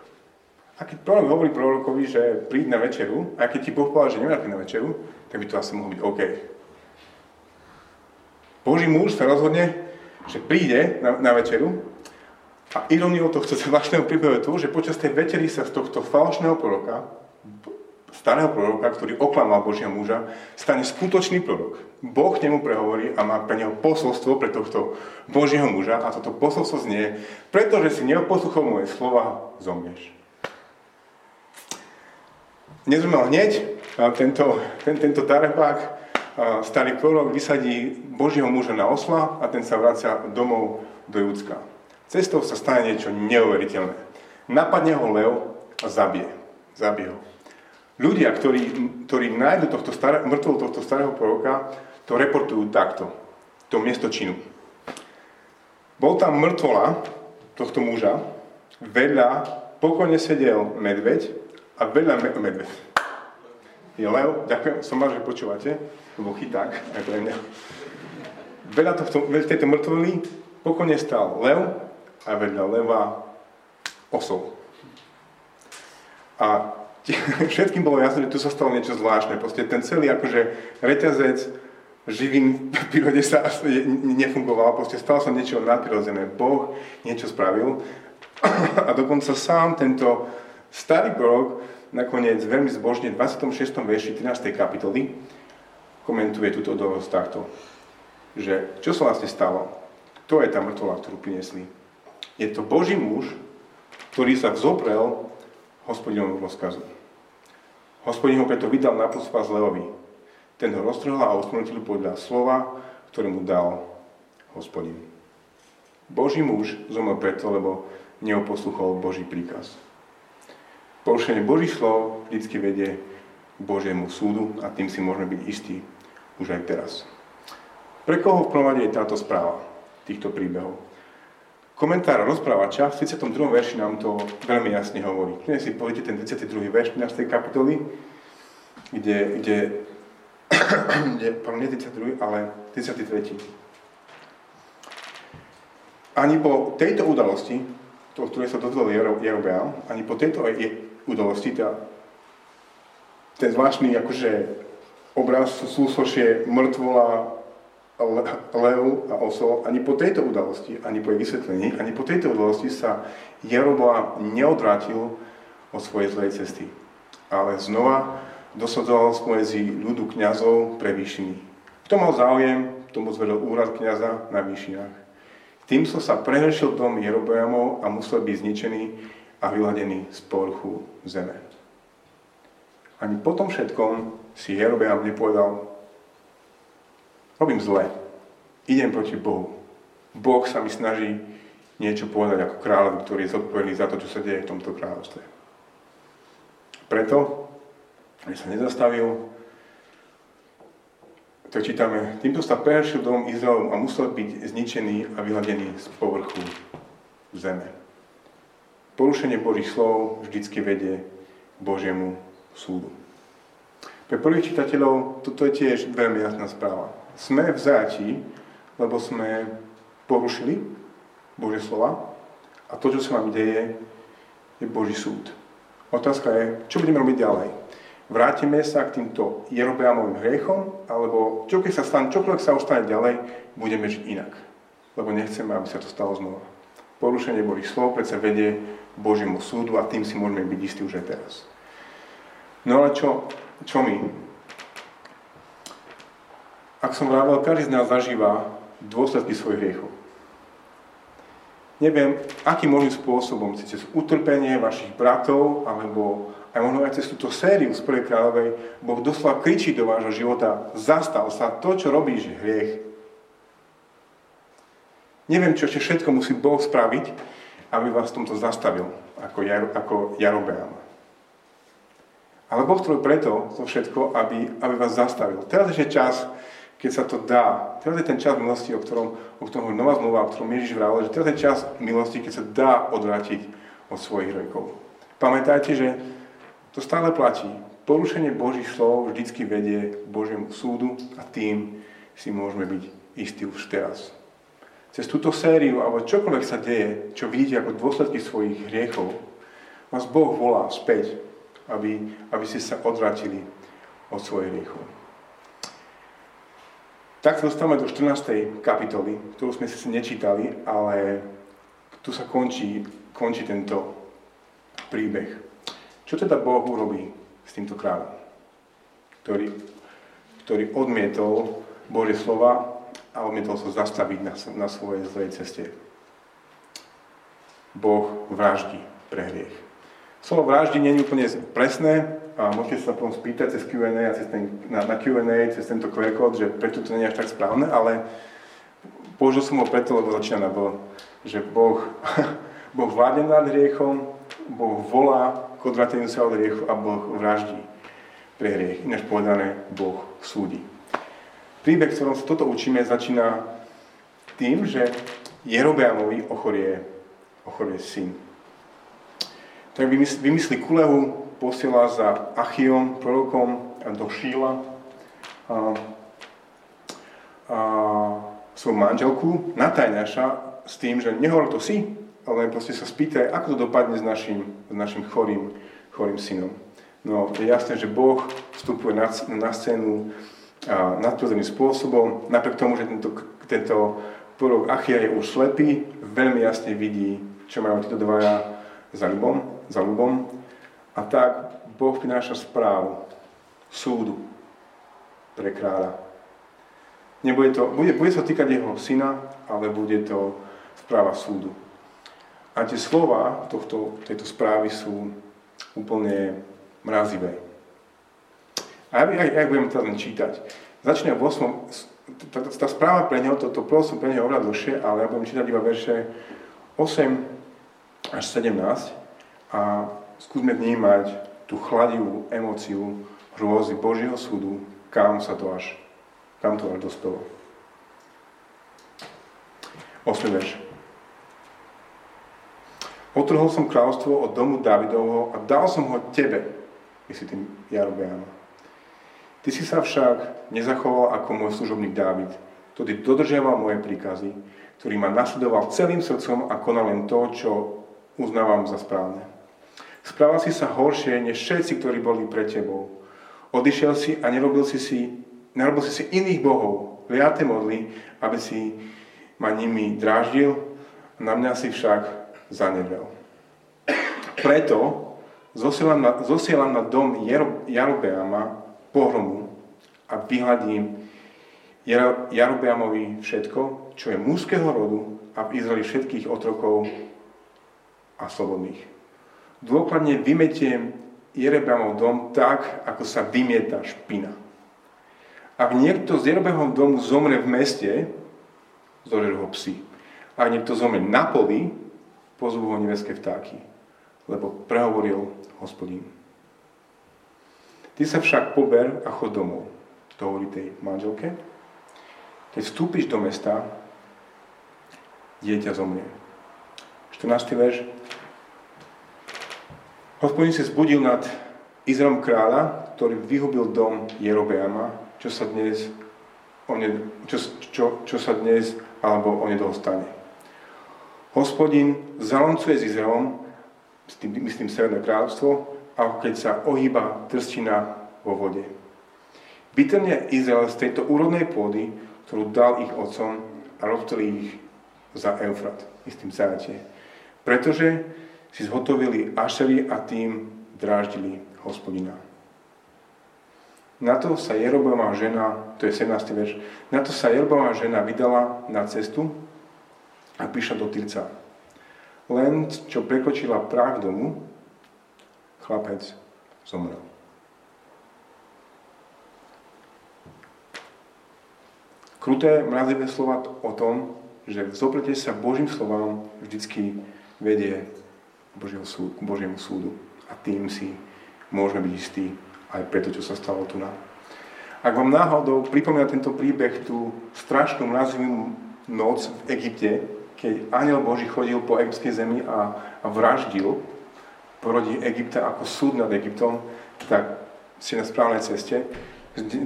[SPEAKER 1] A keď prorok hovorí prorokovi, že príď na večeru, a keď ti Boh povedal, že nemá na večeru, tak by to asi mohlo byť OK. Boží muž sa rozhodne, že príde na, na večeru a ironiou tohto zvláštneho príbehu je to, že počas tej večery sa z tohto falošného proroka, starého proroka, ktorý oklamal Božieho muža, stane skutočný prorok. Boh nemu prehovorí a má pre neho posolstvo pre tohto Božieho muža a toto posolstvo znie, pretože si neoposluchol moje slova, zomrieš. Nezumel hneď, a tento, ten, tento tarepák, starý prorok vysadí Božieho muža na osla a ten sa vracia domov do Júcka. Cestou sa stane niečo neuveriteľné. Napadne ho lev a zabije. Zabije ho. Ľudia, ktorí, ktorí nájdu tohto staré, mŕtvolu tohto starého proroka, to reportujú takto. To miesto činu. Bol tam mŕtvola tohto muža, vedľa pokojne sedel medveď a vedľa me- medveď. Je lev, ďakujem, som mal, že počúvate, bol chyták aj pre mňa. Vedľa, tohto, vedľa tejto mŕtvoly pokojne stal lev a vedľa leva osol. A všetkým bolo jasné, že tu sa stalo niečo zvláštne. Proste ten celý akože reťazec živín v prírode sa nefungoval, proste stalo sa niečo nadprirodzené. Boh niečo spravil a dokonca sám tento starý prorok nakoniec veľmi zbožne v 26. verši 13. kapitoly komentuje túto udalosť takto, že čo sa vlastne stalo, to je tá mŕtvola, ktorú prinesli je to Boží muž, ktorý sa vzoprel hospodinovú rozkazu. Hospodin ho preto vydal na pospas Leovi. Ten ho roztrhol a usmrtil podľa slova, ktoré mu dal hospodin. Boží muž zomrel preto, lebo neoposluchol Boží príkaz. Porušenie Božích slov vždy vedie k Božiemu súdu a tým si môžeme byť istí už aj teraz. Pre koho v prvom je táto správa týchto príbehov? Komentár rozprávača v 32. verši nám to veľmi jasne hovorí. Keď si poviete ten 32. verš 15. kapitoly, kde, kde, kde pardon, nie 32, ale 33. Ani po tejto udalosti, to, ktoré sa dozvedel Jerobeam, ani po tejto udalosti, tá, ten zvláštny akože obraz súsošie mŕtvola lev a osol, ani po tejto udalosti, ani po jej vysvetlení, ani po tejto udalosti sa Jeroboam neodvrátil od svojej zlej cesty, ale znova dosadzoval spomedzi ľudu kňazov pre výšiny. Kto mal záujem, tomu zvedol úrad kňaza na výšinách. Tým sa prehrešil dom Jeroboamov a musel byť zničený a vyladený z porchu zeme. Ani po tom všetkom si Jerobeam nepovedal, Robím zle. Idem proti Bohu. Boh sa mi snaží niečo povedať ako kráľovi, ktorý je zodpovedný za to, čo sa deje v tomto kráľovstve. Preto, aby sa nezastavil, tak čítame, týmto sa prehršil dom Izraelu a musel byť zničený a vyhľadený z povrchu zeme. Porušenie Božích slov vždycky vedie k Božiemu súdu. Pre prvých čitateľov toto je tiež veľmi jasná správa sme v zajatí, lebo sme porušili Božie slova a to, čo sa nám deje, je Boží súd. Otázka je, čo budeme robiť ďalej? Vrátime sa k týmto Jerobeamovým hriechom, alebo čo keď sa stane, čokoľvek sa ostane ďalej, budeme žiť inak. Lebo nechceme, aby sa to stalo znova. Porušenie Božích slov predsa vedie Božiemu súdu a tým si môžeme byť istí už aj teraz. No ale čo, čo my? Ak som vravel, každý z nás zažíva dôsledky svojich hriechov. Neviem, akým možným spôsobom, či cez utrpenie vašich bratov, alebo aj možno aj cez túto sériu z Prvej kráľovej, Boh doslova kričí do vášho života, zastav sa, to, čo robíš, je hriech. Neviem, čo ešte všetko musí Boh spraviť, aby vás v tomto zastavil, ako, Jar, ako Jarobeam. Ale Boh to preto, to všetko, aby, aby vás zastavil. Teraz je čas, keď sa to dá. Teraz je ten čas milosti, o ktorom, o ktorom hovorí Nová zmluva, o ktorom Ježiš vravel, že teraz je čas milosti, keď sa dá odvrátiť od svojich hriechov. Pamätajte, že to stále platí. Porušenie Božích slov vždycky vedie k Božiemu súdu a tým si môžeme byť istí už teraz. Cez túto sériu, alebo čokoľvek sa deje, čo vidíte ako dôsledky svojich hriechov, Vás Boh volá späť, aby, aby ste sa odvratili od svojich hriechov. Tak sa dostávame do 14. kapitoly, ktorú sme si nečítali, ale tu sa končí, končí tento príbeh. Čo teda Boh urobí s týmto kráľom, ktorý, ktorý odmietol Božie slova a odmietol sa zastaviť na, na svojej zlej ceste. Boh vraždí pre hriech. Slovo vraždy nie je úplne presné, a môžete sa potom spýtať cez Q&A a cez ten, na, na Q&A, cez tento QR kód, že prečo to nie je až tak správne, ale použil som ho preto, lebo začína na bo, že Boh, boh vládne nad hriechom, Boh volá k odvrateniu sa od hriechu a Boh vraždí pre hriech. Ináč povedané, Boh súdi. Príbeh, v ktorom sa toto učíme, začína tým, že Jerobeamovi ochorie, ochorie syn. Tak vymyslí kulehu, posiela za Achiom, prorokom, do Šíla. A, a svoju manželku Natajnaša s tým, že nehovor to si, ale proste sa spýtaj, ako to dopadne s našim, s našim chorým, chorým synom. No, je jasné, že Boh vstupuje na, na scénu nadprirodzeným spôsobom, napriek tomu, že tento, tento prorok Achia je už slepý, veľmi jasne vidí, čo majú títo dvaja za ľubom, za ľubom a tak Boh prináša správu súdu pre kráľa. Nebude to, bude, bude sa týkať jeho syna, ale bude to správa súdu. A tie slova tohto, tejto správy sú úplne mrazivé. A ja, ja, ja budem to len čítať. Začne v 8. Tá, tá správa pre neho, to, to som pre neho oveľa dlhšie, ale ja budem čítať iba verše 8 až 17 a skúsme vnímať tú chladivú emóciu hrôzy Božieho súdu, kam sa to až, kam to až dospelo. 8. verš. Otrhol som kráľovstvo od domu Davidovho a dal som ho tebe, myslí tým Jarobeama. Ty si sa však nezachoval ako môj služobník Dávid, ktorý dodržiaval moje príkazy, ktorý ma nasledoval celým srdcom a konal len to, čo uznávam za správne. Správal si sa horšie, než všetci, ktorí boli pre tebou. Odišiel si a nerobil si si, nerobil si si iných bohov, liate modly, aby si ma nimi dráždil, na mňa si však zanevel. Preto zosielam na, zosielam na dom Jarobeama pohromu a vyhľadím Jarobeamovi všetko, čo je mužského rodu a v Izraeli všetkých otrokov a slobodných dôkladne vymetiem Jerebeamov dom tak, ako sa vymieta špina. Ak niekto z Jerebeamov domu zomre v meste, zožerú ho psi. Ak niekto zomre na poli, pozvú ho nebeské vtáky, lebo prehovoril hospodín. Ty sa však pober a chod domov, to hovorí tej manželke. Keď vstúpiš do mesta, dieťa zomrie. 14. verš. Hospodin si zbudil nad Izraelom kráľa, ktorý vyhubil dom Jerobeama, čo sa dnes, one, čo, čo, čo sa dnes alebo onedlho stane. Hospodin zaloncuje s Izraelom, s tým, myslím Severné kráľovstvo, ako keď sa ohýba trstina vo vode. Vytrne Izrael z tejto úrodnej pôdy, ktorú dal ich otcom a rozptýli ich za Eufrat, istým zájate. Pretože si zhotovili Ašery a tým dráždili hospodina. Na to sa Jerobomová žena, to je 17. verš, na to sa Jerobomová žena vydala na cestu a prišla do Tyrca. Len čo prekočila prach domu, chlapec zomrel. Kruté, mrazivé slova o tom, že zoprete sa Božím slovám vždycky vedie Božieho súd, Božiemu súdu. A tým si môžeme byť istí aj preto, čo sa stalo tu na. Ak vám náhodou pripomína tento príbeh tú strašnú mrazivú noc v Egypte, keď aniel Boží chodil po egyptskej zemi a, a vraždil porodí Egypta ako súd nad Egyptom, tak si na správnej ceste.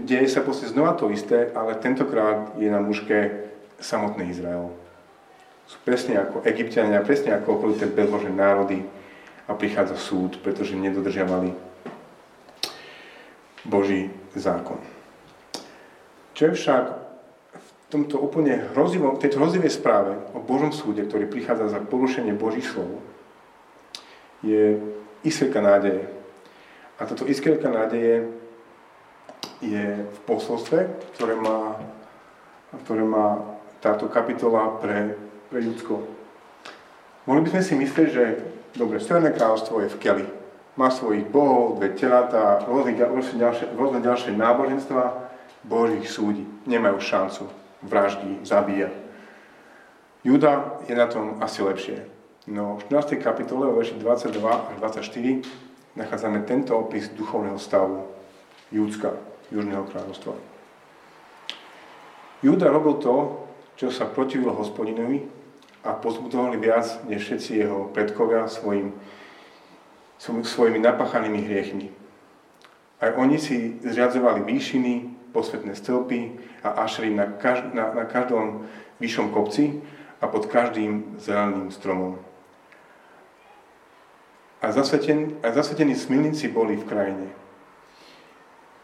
[SPEAKER 1] Deje sa proste znova to isté, ale tentokrát je na mužke samotný Izrael sú presne ako egyptiania, presne ako okolité bezbožné národy a prichádza súd, pretože nedodržiavali Boží zákon. Čo je však v tomto úplne hrozivom, tejto hrozivej správe o Božom súde, ktorý prichádza za porušenie Božích slov, je iskierka nádeje. A toto iskierka nádeje je v posolstve, ktoré má, ktoré má táto kapitola pre, pre ľudsko. Mohli by sme si myslieť, že dobre, Severné kráľovstvo je v Keli. Má svojich bohov, dve telatá, rôzne, rôzne, ďalšie, rôzne ďalšie náboženstva, Boh ich súdi. Nemajú šancu. Vraždí, zabíja. Juda je na tom asi lepšie. No v 14. kapitole, o verši 22 až 24, nachádzame tento opis duchovného stavu Júdska, Južného kráľovstva. Júda robil to, čo sa protivilo hospodinovi a pozbudovali viac než všetci jeho predkovia svojim, svojimi napachanými hriechmi. Aj oni si zriadzovali výšiny, posvetné stĺpy a ašry na, každ- na, na každom vyššom kopci a pod každým zeleným stromom. A, zasveten, a zasvetení smilníci boli v krajine.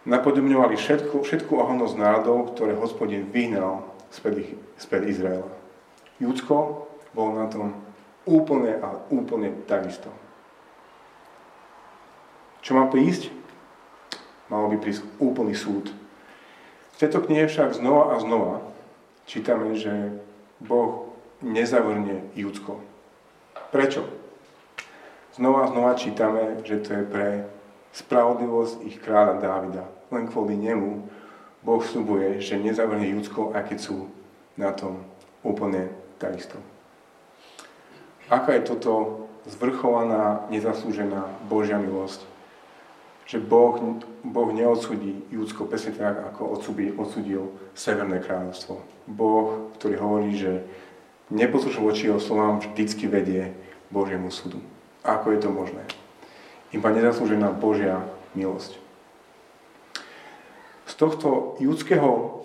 [SPEAKER 1] Napodobňovali všetku, všetku ohovnosť národov, ktoré hospodin vyhnal spred, spred Izraela. Judsko bolo na tom úplne a úplne takisto. Čo má prísť? Malo by prísť úplný súd. V tejto knihe však znova a znova čítame, že Boh nezavrne Judsko. Prečo? Znova a znova čítame, že to je pre spravodlivosť ich kráľa Dávida. Len kvôli nemu Boh slubuje, že nezavrne Judsko, aj keď sú na tom úplne takisto. Aká je toto zvrchovaná, nezaslúžená Božia milosť? Že Boh, boh neodsudí Judsko presne tak, ako odsudil, odsudil Severné kráľovstvo. Boh, ktorý hovorí, že neposlušný voči jeho slovám vždycky vedie Božiemu súdu. Ako je to možné? Iba nezaslúžená Božia milosť z tohto judského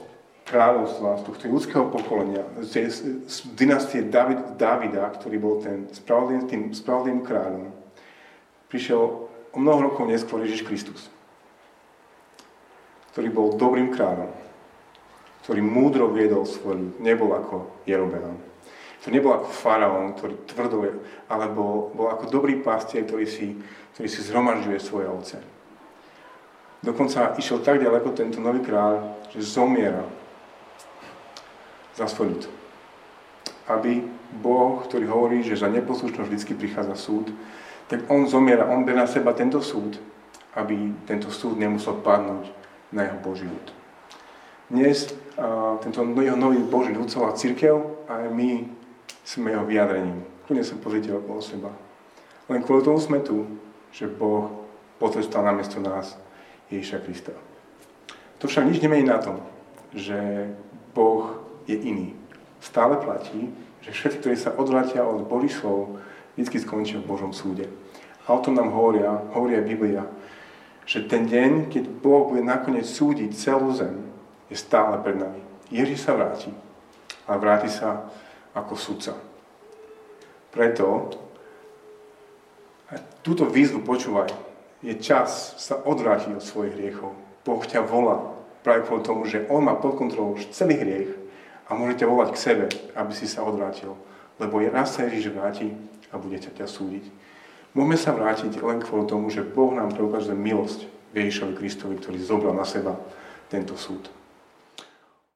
[SPEAKER 1] kráľovstva, z tohto judského pokolenia, z, z dynastie David, Davida, ktorý bol ten spravodlivým, tým spravodlivým kráľom, prišiel o mnoho rokov neskôr Ježiš Kristus, ktorý bol dobrým kráľom, ktorý múdro viedol svoj ľud, nebol ako Jerobeam. To nebol ako faraón, ktorý tvrdo, alebo bol ako dobrý pastier, ktorý si, ktorý si zhromažďuje svoje ovce. Dokonca išiel tak ďaleko tento nový kráľ, že zomiera za svoj ľud. Aby Boh, ktorý hovorí, že za neposlušnosť vždy prichádza súd, tak on zomiera, on berie na seba tento súd, aby tento súd nemusel padnúť na jeho Boží ľud. Dnes a, tento jeho nový Boží ľud, celá církev, a my sme jeho vyjadrením. Kľudne sa pozrite okolo seba. Len kvôli tomu sme tu, že Boh potrestal namiesto nás Ježiša Krista. To však nič nemení na tom, že Boh je iný. Stále platí, že všetci, ktorí sa odvratia od Božích slov, vždy skončia v Božom súde. A o tom nám hovoria, hovoria Biblia, že ten deň, keď Boh bude nakoniec súdiť celú zem, je stále pred nami. Ježiš sa vráti, ale vráti sa ako sudca. Preto túto výzvu počúvaj, je čas sa odvrátiť od svojich hriechov. Boh ťa volá práve kvôli tomu, že On má pod kontrolou celý hriech a môže ťa volať k sebe, aby si sa odvrátil. Lebo raz sa Ježiš vráti a bude ťa, súdiť. Môžeme sa vrátiť len kvôli tomu, že Boh nám preukazuje milosť Ježišovi Kristovi, ktorý zobral na seba tento súd.